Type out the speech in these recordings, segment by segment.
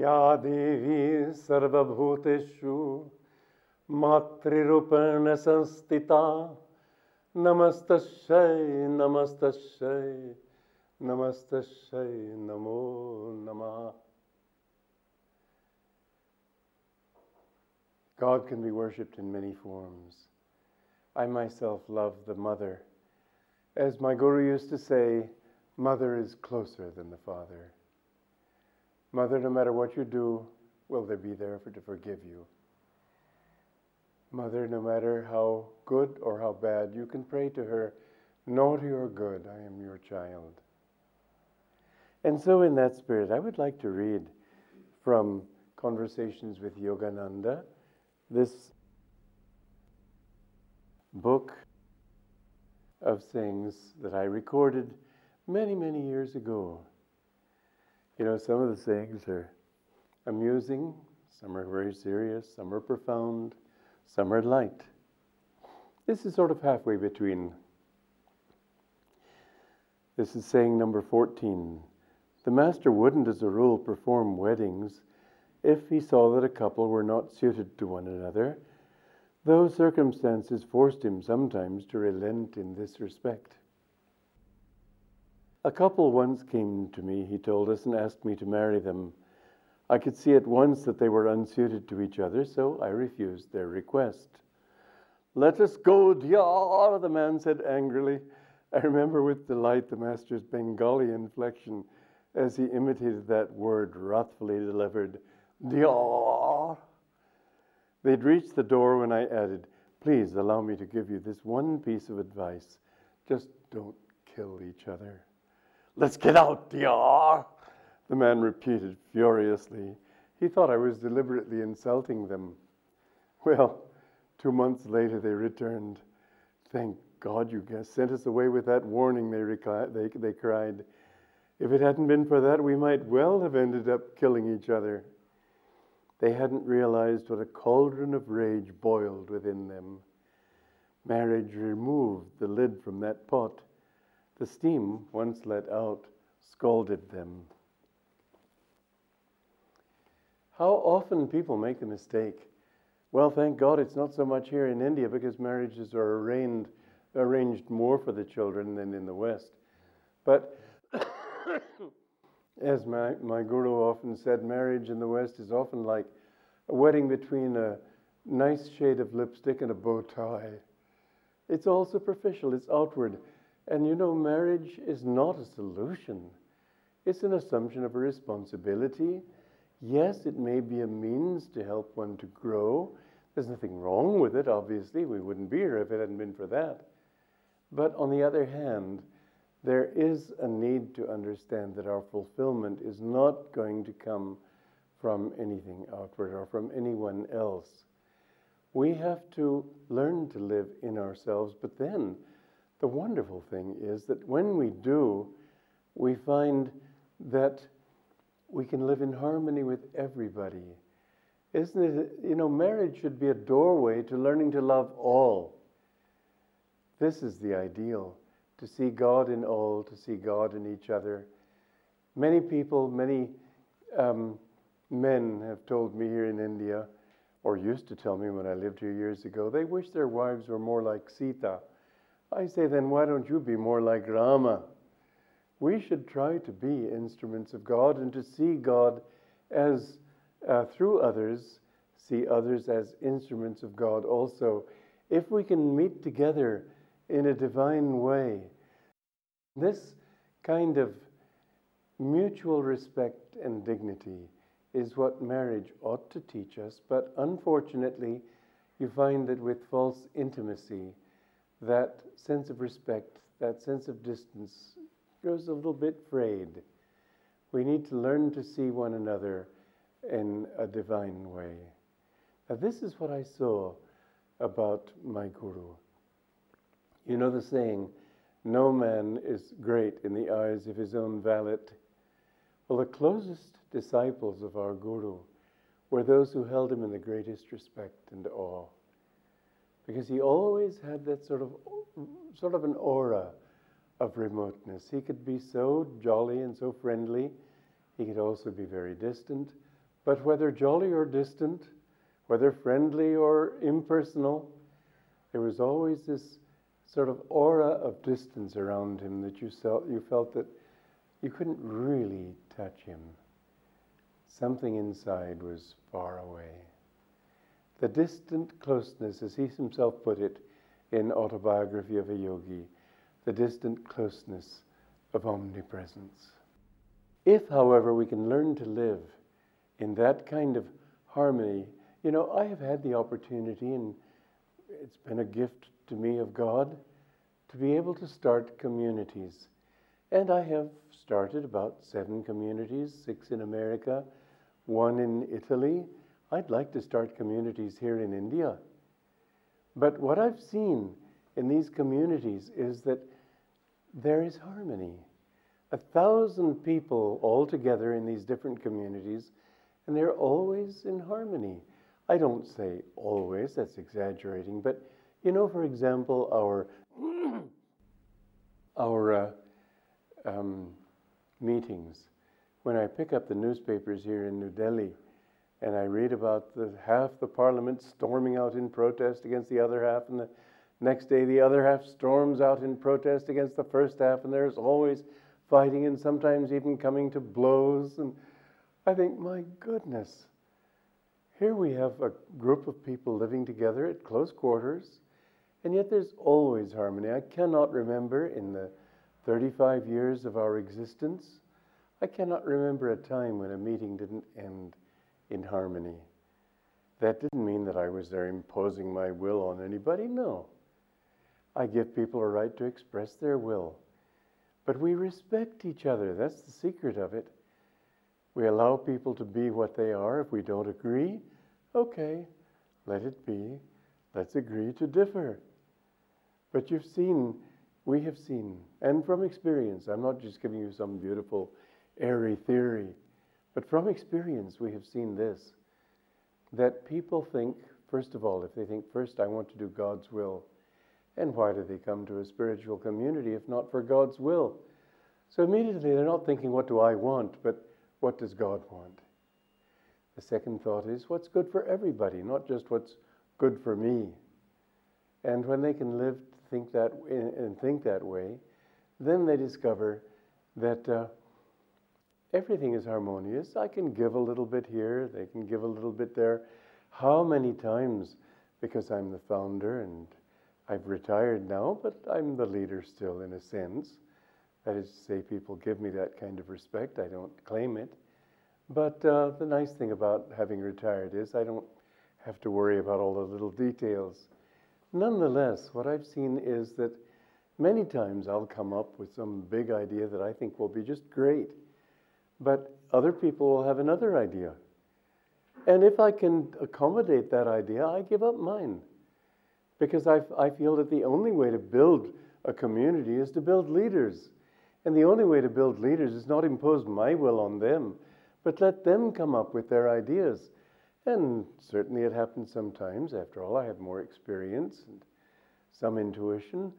या देवी सर्वभूतेषु मातृरूपेण संस्थिता नमस्तस्यै नमस्तस्यै नमस्तस्यै नमो नमः God can be worshipped in many forms. I myself love the mother. As my guru used to say, mother is closer than the father. Mother, no matter what you do, will there be there for, to forgive you. Mother, no matter how good or how bad, you can pray to her, naughty or good, I am your child. And so, in that spirit, I would like to read from Conversations with Yogananda this book of things that I recorded many, many years ago. You know, some of the sayings are amusing, some are very serious, some are profound, some are light. This is sort of halfway between. This is saying number 14. The master wouldn't, as a rule, perform weddings if he saw that a couple were not suited to one another, though circumstances forced him sometimes to relent in this respect. A couple once came to me, he told us, and asked me to marry them. I could see at once that they were unsuited to each other, so I refused their request. Let us go, Diyar, the man said angrily. I remember with delight the master's Bengali inflection as he imitated that word wrathfully delivered. Diyar. They'd reached the door when I added, Please allow me to give you this one piece of advice. Just don't kill each other. Let's get out, Diyar, the man repeated furiously. He thought I was deliberately insulting them. Well, two months later they returned. Thank God you sent us away with that warning, they, they, they cried. If it hadn't been for that, we might well have ended up killing each other. They hadn't realized what a cauldron of rage boiled within them. Marriage removed the lid from that pot the steam, once let out, scalded them. How often people make the mistake. Well, thank God it's not so much here in India because marriages are arranged, arranged more for the children than in the West. But as my, my guru often said, marriage in the West is often like a wedding between a nice shade of lipstick and a bow tie. It's all superficial, it's outward. And you know, marriage is not a solution, it's an assumption of a responsibility. Yes, it may be a means to help one to grow. There's nothing wrong with it, obviously. We wouldn't be here if it hadn't been for that. But on the other hand, there is a need to understand that our fulfillment is not going to come from anything outward or from anyone else. We have to learn to live in ourselves, but then the wonderful thing is that when we do, we find that we can live in harmony with everybody. Isn't it? You know, marriage should be a doorway to learning to love all. This is the ideal to see God in all, to see God in each other. Many people, many um, men have told me here in India, or used to tell me when I lived here years ago, they wish their wives were more like Sita I say, then why don't you be more like Rama? We should try to be instruments of God and to see God as, uh, through others, see others as instruments of God also. If we can meet together in a divine way, this kind of mutual respect and dignity is what marriage ought to teach us. But unfortunately, you find that with false intimacy, that sense of respect, that sense of distance goes a little bit frayed. We need to learn to see one another in a divine way. Now, this is what I saw about my guru. You know the saying, no man is great in the eyes of his own valet. Well, the closest disciples of our guru were those who held him in the greatest respect and awe because he always had that sort of sort of an aura of remoteness. He could be so jolly and so friendly. He could also be very distant, But whether jolly or distant, whether friendly or impersonal, there was always this sort of aura of distance around him that you felt, you felt that you couldn't really touch him. Something inside was far away. The distant closeness, as he himself put it in Autobiography of a Yogi, the distant closeness of omnipresence. If, however, we can learn to live in that kind of harmony, you know, I have had the opportunity, and it's been a gift to me of God, to be able to start communities. And I have started about seven communities, six in America, one in Italy. I'd like to start communities here in India. But what I've seen in these communities is that there is harmony. A thousand people all together in these different communities, and they're always in harmony. I don't say always, that's exaggerating, but you know, for example, our, our uh, um, meetings, when I pick up the newspapers here in New Delhi and I read about the half the parliament storming out in protest against the other half, and the next day the other half storms out in protest against the first half, and there's always fighting and sometimes even coming to blows. And I think, my goodness, here we have a group of people living together at close quarters, and yet there's always harmony. I cannot remember in the 35 years of our existence, I cannot remember a time when a meeting didn't end in harmony. That didn't mean that I was there imposing my will on anybody, no. I give people a right to express their will. But we respect each other. That's the secret of it. We allow people to be what they are. If we don't agree, okay, let it be. Let's agree to differ. But you've seen, we have seen, and from experience, I'm not just giving you some beautiful, airy theory, but from experience, we have seen this that people think, first of all, if they think, first, I want to do God's will, and why do they come to a spiritual community if not for God's will? So immediately they're not thinking, what do I want, but what does God want? The second thought is, what's good for everybody, not just what's good for me. And when they can live think that and think that way, then they discover that uh, everything is harmonious. I can give a little bit here, they can give a little bit there. How many times, because I'm the founder and I've retired now, but I'm the leader still in a sense. That is to say, people give me that kind of respect. I don't claim it. But uh, the nice thing about having retired is I don't have to worry about all the little details. Nonetheless, what I've seen is that many times I'll come up with some big idea that I think will be just great, but other people will have another idea. And if I can accommodate that idea, I give up mine. Because I, I feel that the only way to build a community is to build leaders. And the only way to build leaders is not impose my will on them, but let them come up with their ideas. And certainly it happens sometimes. After all, I have more experience and some intuition.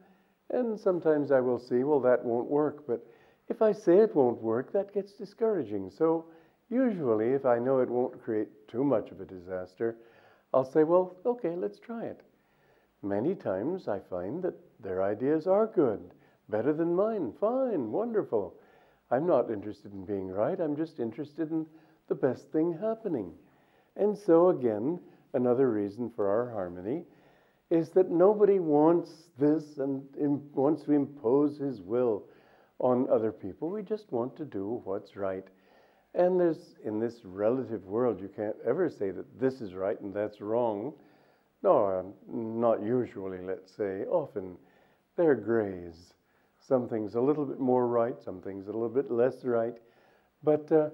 And sometimes I will see, well, that won't work. But if I say it won't work, that gets discouraging. So usually, if I know it won't create too much of a disaster, I'll say, well, okay, let's try it. Many times I find that their ideas are good, better than mine. Fine, wonderful. I'm not interested in being right, I'm just interested in the best thing happening. And so, again, another reason for our harmony is that nobody wants this and wants to impose his will on other people. We just want to do what's right. And there's, in this relative world, you can't ever say that this is right and that's wrong. No, um, not usually, let's say. Often they're grays. Some things a little bit more right, some things a little bit less right. But uh,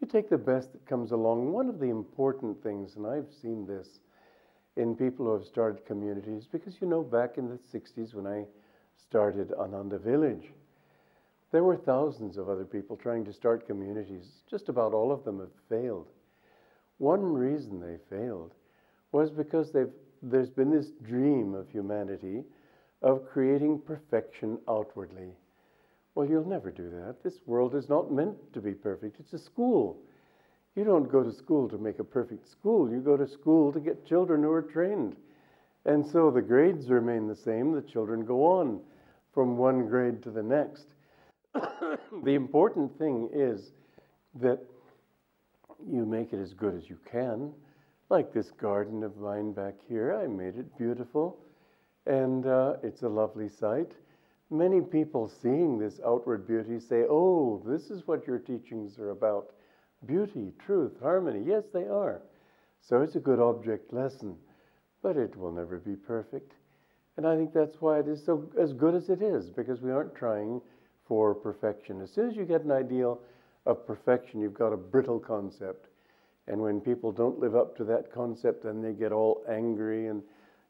you take the best that comes along. One of the important things, and I've seen this in people who have started communities, because you know, back in the 60s when I started Ananda Village, there were thousands of other people trying to start communities. Just about all of them have failed. One reason they failed was because there's been this dream of humanity of creating perfection outwardly. Well, you'll never do that. This world is not meant to be perfect. It's a school. You don't go to school to make a perfect school. You go to school to get children who are trained. And so the grades remain the same. The children go on from one grade to the next. The important thing is that you make it as good as you can. Like this garden of mine back here, I made it beautiful, and uh, it's a lovely sight. Many people seeing this outward beauty say, Oh, this is what your teachings are about beauty, truth, harmony. Yes, they are. So it's a good object lesson, but it will never be perfect. And I think that's why it is so as good as it is, because we aren't trying for perfection. As soon as you get an ideal of perfection, you've got a brittle concept. And when people don't live up to that concept, then they get all angry and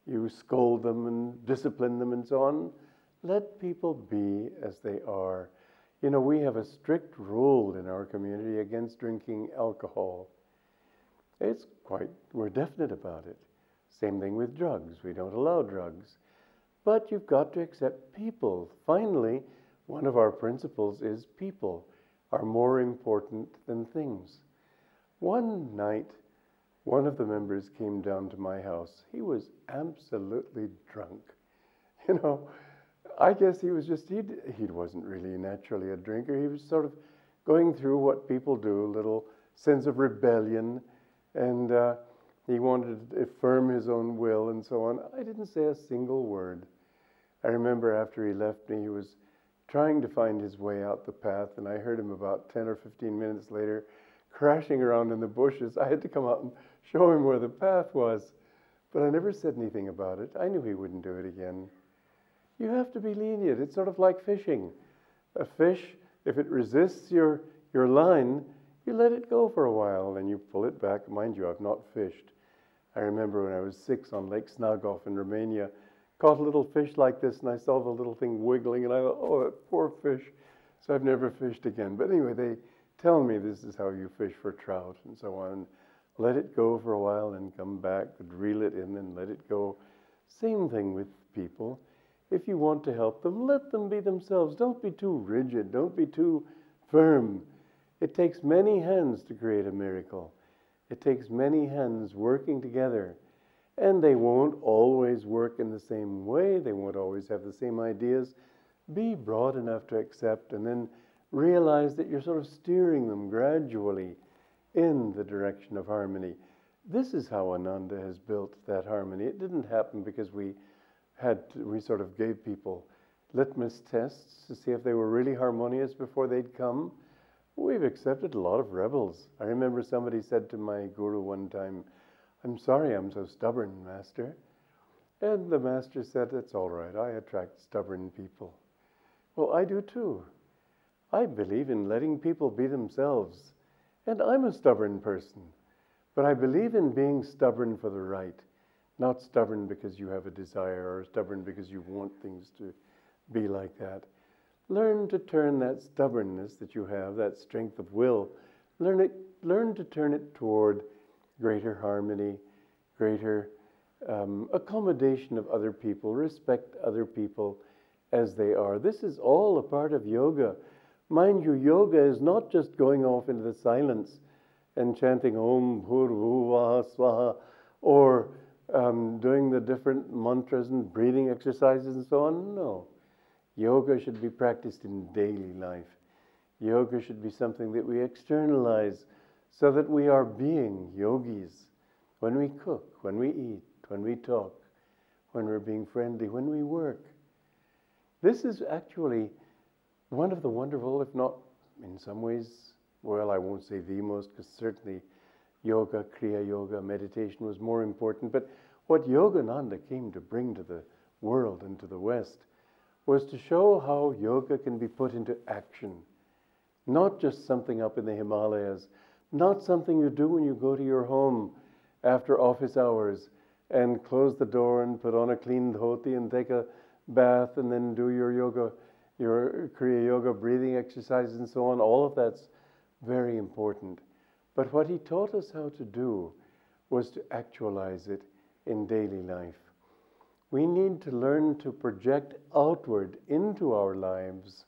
you scold them and discipline them and so on. Let people be as they are. You know, we have a strict rule in our community against drinking alcohol. It's quite, we're definite about it. Same thing with drugs. We don't allow drugs. But you've got to accept people. Finally, one of our principles is people are more important than things. One night, one of the members came down to my house. He was absolutely drunk. You know, I guess he was just, he he wasn't really naturally a drinker. He was sort of going through what people do, little sense of rebellion, and uh, he wanted to affirm his own will and so on. I didn't say a single word. I remember after he left me, he was trying to find his way out the path, and I heard him about 10 or 15 minutes later crashing around in the bushes. I had to come out and show him where the path was, but I never said anything about it. I knew he wouldn't do it again. You have to be lenient. It's sort of like fishing. A fish, if it resists your, your line, you let it go for a while and you pull it back. Mind you, I've not fished. I remember when I was six on Lake Snagov in Romania, caught a little fish like this and I saw the little thing wiggling and I thought, oh, that poor fish. So I've never fished again. But anyway, they tell me this is how you fish for trout and so on. Let it go for a while and come back, reel it in and let it go. Same thing with people. If you want to help them, let them be themselves. Don't be too rigid. Don't be too firm. It takes many hands to create a miracle. It takes many hands working together. And they won't always work in the same way. They won't always have the same ideas. Be broad enough to accept and then realize that you're sort of steering them gradually in the direction of harmony. This is how Ananda has built that harmony. It didn't happen because we had to, we sort of gave people litmus tests to see if they were really harmonious before they'd come. We've accepted a lot of rebels. I remember somebody said to my guru one time, I'm sorry I'm so stubborn, Master. And the Master said, It's all right. I attract stubborn people. Well, I do too. I believe in letting people be themselves. And I'm a stubborn person. But I believe in being stubborn for the right, not stubborn because you have a desire or stubborn because you want things to be like that. Learn to turn that stubbornness that you have, that strength of will, learn, it, learn to turn it toward greater harmony, greater um, accommodation of other people, respect other people as they are. This is all a part of yoga. Mind you, yoga is not just going off into the silence and chanting Om Bhurvuva Swaha or um, doing the different mantras and breathing exercises and so on. No. Yoga should be practiced in daily life. Yoga should be something that we externalize so that we are being yogis when we cook, when we eat, when we talk, when we're being friendly, when we work. This is actually one of the wonderful, if not in some ways, well, I won't say the most, because certainly yoga, Kriya Yoga, meditation was more important. But what Yogananda came to bring to the world and to the West was to show how yoga can be put into action. Not just something up in the Himalayas, not something you do when you go to your home after office hours and close the door and put on a clean dhoti and take a bath and then do your yoga your Kriya Yoga breathing exercises and so on, all of that's very important. But what he taught us how to do was to actualize it in daily life. We need to learn to project outward into our lives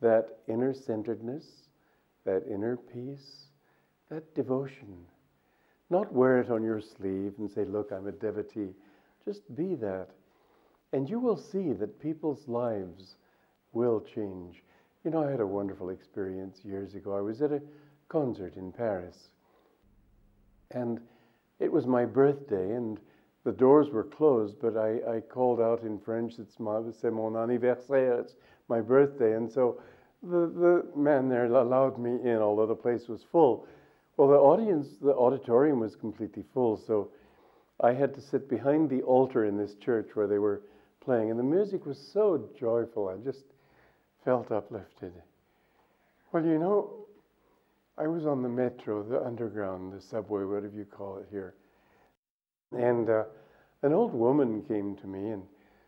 that inner centeredness, that inner peace, that devotion. Not wear it on your sleeve and say, Look, I'm a devotee. Just be that. And you will see that people's lives will change. You know, I had a wonderful experience years ago. I was at a concert in Paris. And it was my birthday, and the doors were closed, but I, I called out in French, it's, my, c'est mon anniversaire, it's my birthday. And so the, the man there allowed me in, although the place was full. Well, the audience, the auditorium was completely full, so I had to sit behind the altar in this church where they were playing, and the music was so joyful. I just felt uplifted. Well, you know, I was on the metro, the underground, the subway, whatever you call it here. And uh, an old woman came to me and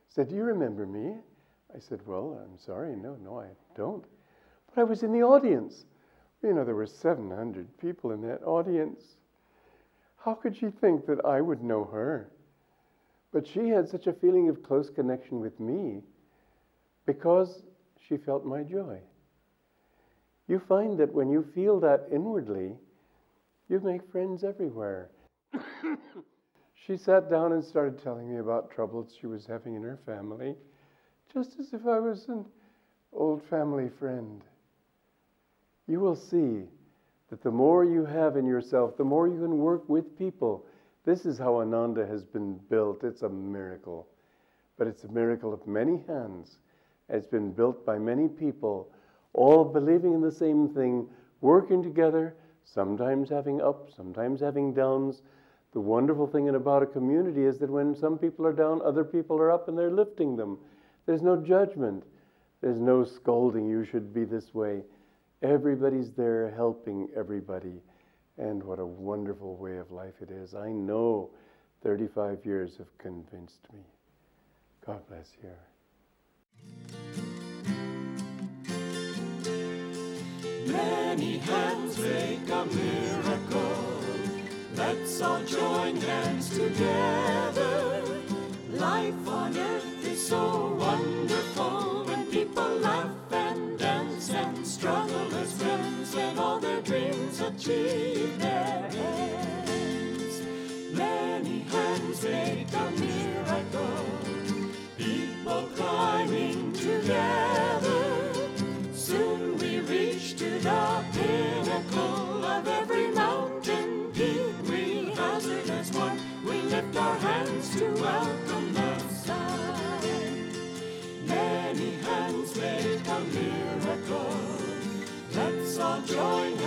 said, Do you remember me? I said, Well, I'm sorry. No, no, I don't. But I was in the audience. You know, there were 700 people in that audience. How could she think that I would know her? But she had such a feeling of close connection with me because she felt my joy. You find that when you feel that inwardly, you make friends everywhere. she sat down and started telling me about troubles she was having in her family, just as if I was an old family friend you will see that the more you have in yourself, the more you can work with people. This is how Ananda has been built. It's a miracle. But it's a miracle of many hands. It's been built by many people, all believing in the same thing, working together, sometimes having ups, sometimes having downs. The wonderful thing about a community is that when some people are down, other people are up and they're lifting them. There's no judgment. There's no scolding, you should be this way. Everybody's there helping everybody. And what a wonderful way of life it is. I know 35 years have convinced me. God bless you. Many hands make a miracle. Let's all join hands together. Life on earth is so wonderful and struggle as friends when all their dreams achieve their ends. Many hands make a join